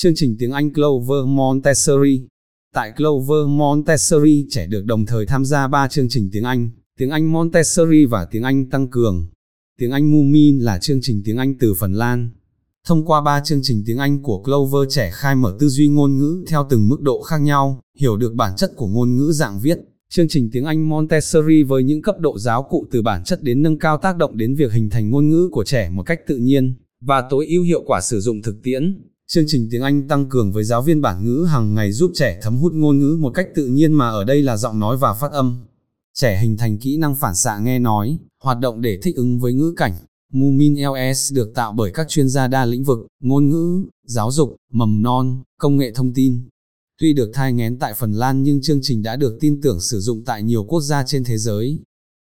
chương trình tiếng Anh Clover Montessori. Tại Clover Montessori, trẻ được đồng thời tham gia 3 chương trình tiếng Anh, tiếng Anh Montessori và tiếng Anh tăng cường. Tiếng Anh Moomin là chương trình tiếng Anh từ Phần Lan. Thông qua 3 chương trình tiếng Anh của Clover trẻ khai mở tư duy ngôn ngữ theo từng mức độ khác nhau, hiểu được bản chất của ngôn ngữ dạng viết. Chương trình tiếng Anh Montessori với những cấp độ giáo cụ từ bản chất đến nâng cao tác động đến việc hình thành ngôn ngữ của trẻ một cách tự nhiên, và tối ưu hiệu quả sử dụng thực tiễn. Chương trình tiếng Anh tăng cường với giáo viên bản ngữ hàng ngày giúp trẻ thấm hút ngôn ngữ một cách tự nhiên mà ở đây là giọng nói và phát âm. Trẻ hình thành kỹ năng phản xạ nghe nói, hoạt động để thích ứng với ngữ cảnh. Moomin LS được tạo bởi các chuyên gia đa lĩnh vực, ngôn ngữ, giáo dục, mầm non, công nghệ thông tin. Tuy được thai ngén tại Phần Lan nhưng chương trình đã được tin tưởng sử dụng tại nhiều quốc gia trên thế giới.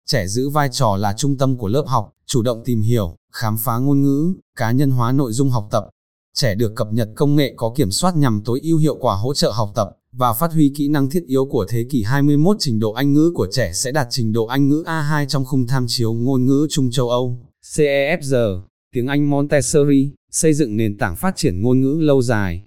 Trẻ giữ vai trò là trung tâm của lớp học, chủ động tìm hiểu, khám phá ngôn ngữ, cá nhân hóa nội dung học tập. Trẻ được cập nhật công nghệ có kiểm soát nhằm tối ưu hiệu quả hỗ trợ học tập và phát huy kỹ năng thiết yếu của thế kỷ 21 trình độ Anh ngữ của trẻ sẽ đạt trình độ Anh ngữ A2 trong khung tham chiếu ngôn ngữ Trung châu Âu, CEFR, tiếng Anh Montessori, xây dựng nền tảng phát triển ngôn ngữ lâu dài.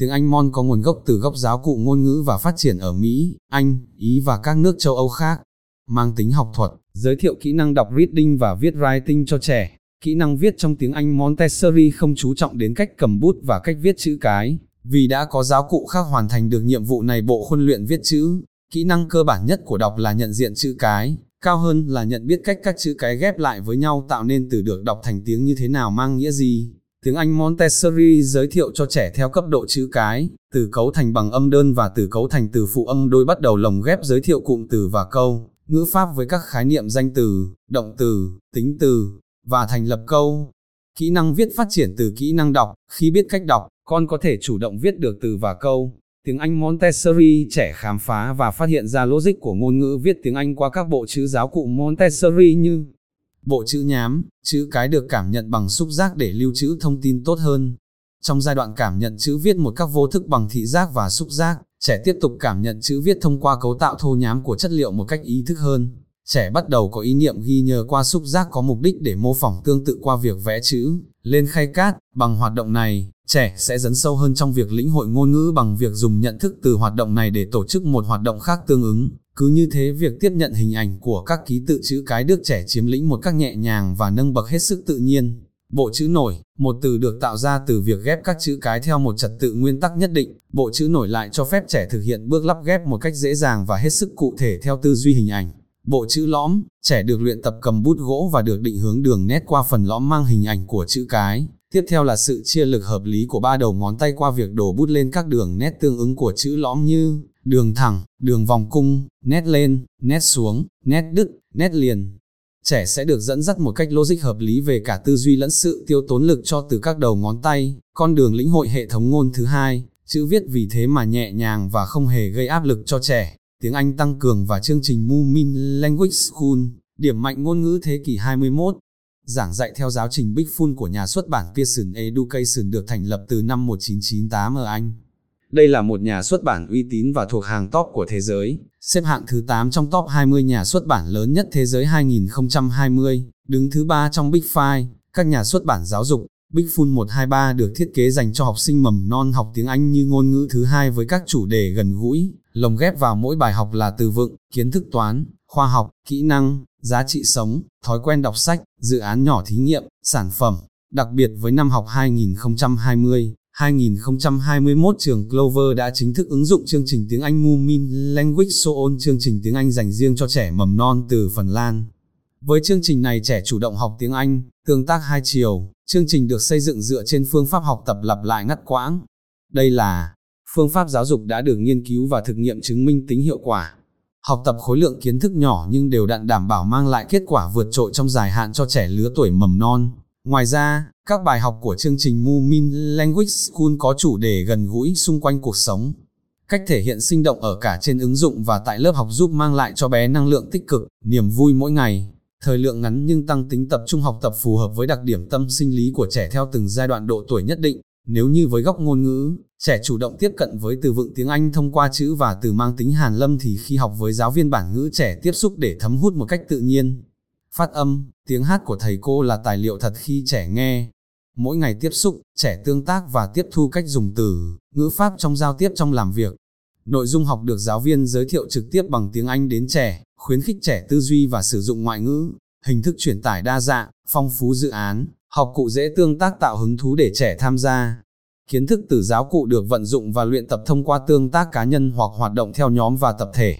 Tiếng Anh Mon có nguồn gốc từ gốc giáo cụ ngôn ngữ và phát triển ở Mỹ, Anh, Ý và các nước châu Âu khác. Mang tính học thuật, giới thiệu kỹ năng đọc reading và viết writing cho trẻ. Kỹ năng viết trong tiếng Anh Montessori không chú trọng đến cách cầm bút và cách viết chữ cái, vì đã có giáo cụ khác hoàn thành được nhiệm vụ này bộ khuôn luyện viết chữ. Kỹ năng cơ bản nhất của đọc là nhận diện chữ cái, cao hơn là nhận biết cách các chữ cái ghép lại với nhau tạo nên từ được đọc thành tiếng như thế nào mang nghĩa gì. Tiếng Anh Montessori giới thiệu cho trẻ theo cấp độ chữ cái, từ cấu thành bằng âm đơn và từ cấu thành từ phụ âm đôi bắt đầu lồng ghép giới thiệu cụm từ và câu, ngữ pháp với các khái niệm danh từ, động từ, tính từ, và thành lập câu. Kỹ năng viết phát triển từ kỹ năng đọc, khi biết cách đọc, con có thể chủ động viết được từ và câu. Tiếng Anh Montessori trẻ khám phá và phát hiện ra logic của ngôn ngữ viết tiếng Anh qua các bộ chữ giáo cụ Montessori như bộ chữ nhám, chữ cái được cảm nhận bằng xúc giác để lưu trữ thông tin tốt hơn. Trong giai đoạn cảm nhận chữ viết một các vô thức bằng thị giác và xúc giác, trẻ tiếp tục cảm nhận chữ viết thông qua cấu tạo thô nhám của chất liệu một cách ý thức hơn. Trẻ bắt đầu có ý niệm ghi nhớ qua xúc giác có mục đích để mô phỏng tương tự qua việc vẽ chữ, lên khay cát, bằng hoạt động này, trẻ sẽ dấn sâu hơn trong việc lĩnh hội ngôn ngữ bằng việc dùng nhận thức từ hoạt động này để tổ chức một hoạt động khác tương ứng. Cứ như thế việc tiếp nhận hình ảnh của các ký tự chữ cái được trẻ chiếm lĩnh một cách nhẹ nhàng và nâng bậc hết sức tự nhiên. Bộ chữ nổi, một từ được tạo ra từ việc ghép các chữ cái theo một trật tự nguyên tắc nhất định. Bộ chữ nổi lại cho phép trẻ thực hiện bước lắp ghép một cách dễ dàng và hết sức cụ thể theo tư duy hình ảnh. Bộ chữ lõm, trẻ được luyện tập cầm bút gỗ và được định hướng đường nét qua phần lõm mang hình ảnh của chữ cái. Tiếp theo là sự chia lực hợp lý của ba đầu ngón tay qua việc đổ bút lên các đường nét tương ứng của chữ lõm như đường thẳng, đường vòng cung, nét lên, nét xuống, nét đứt, nét liền. Trẻ sẽ được dẫn dắt một cách logic hợp lý về cả tư duy lẫn sự tiêu tốn lực cho từ các đầu ngón tay, con đường lĩnh hội hệ thống ngôn thứ hai, chữ viết vì thế mà nhẹ nhàng và không hề gây áp lực cho trẻ. Tiếng Anh tăng cường và chương trình Moomin Language School, điểm mạnh ngôn ngữ thế kỷ 21, giảng dạy theo giáo trình Big Fun của nhà xuất bản Pearson Education được thành lập từ năm 1998 ở Anh. Đây là một nhà xuất bản uy tín và thuộc hàng top của thế giới, xếp hạng thứ 8 trong top 20 nhà xuất bản lớn nhất thế giới 2020, đứng thứ 3 trong Big Five, các nhà xuất bản giáo dục. Big Fun 123 được thiết kế dành cho học sinh mầm non học tiếng Anh như ngôn ngữ thứ hai với các chủ đề gần gũi, lồng ghép vào mỗi bài học là từ vựng, kiến thức toán, khoa học, kỹ năng, giá trị sống, thói quen đọc sách, dự án nhỏ thí nghiệm, sản phẩm, đặc biệt với năm học 2020. 2021 trường Clover đã chính thức ứng dụng chương trình tiếng Anh Moomin Language Soon chương trình tiếng Anh dành riêng cho trẻ mầm non từ Phần Lan. Với chương trình này trẻ chủ động học tiếng Anh, tương tác hai chiều, chương trình được xây dựng dựa trên phương pháp học tập lặp lại ngắt quãng. Đây là phương pháp giáo dục đã được nghiên cứu và thực nghiệm chứng minh tính hiệu quả. Học tập khối lượng kiến thức nhỏ nhưng đều đặn đảm bảo mang lại kết quả vượt trội trong dài hạn cho trẻ lứa tuổi mầm non. Ngoài ra, các bài học của chương trình Moomin Language School có chủ đề gần gũi xung quanh cuộc sống. Cách thể hiện sinh động ở cả trên ứng dụng và tại lớp học giúp mang lại cho bé năng lượng tích cực, niềm vui mỗi ngày. Thời lượng ngắn nhưng tăng tính tập trung học tập phù hợp với đặc điểm tâm sinh lý của trẻ theo từng giai đoạn độ tuổi nhất định. Nếu như với góc ngôn ngữ, trẻ chủ động tiếp cận với từ vựng tiếng Anh thông qua chữ và từ mang tính hàn lâm thì khi học với giáo viên bản ngữ trẻ tiếp xúc để thấm hút một cách tự nhiên. Phát âm, tiếng hát của thầy cô là tài liệu thật khi trẻ nghe. Mỗi ngày tiếp xúc, trẻ tương tác và tiếp thu cách dùng từ, ngữ pháp trong giao tiếp trong làm việc. Nội dung học được giáo viên giới thiệu trực tiếp bằng tiếng Anh đến trẻ, khuyến khích trẻ tư duy và sử dụng ngoại ngữ, hình thức truyền tải đa dạng, phong phú dự án, học cụ dễ tương tác tạo hứng thú để trẻ tham gia. Kiến thức từ giáo cụ được vận dụng và luyện tập thông qua tương tác cá nhân hoặc hoạt động theo nhóm và tập thể.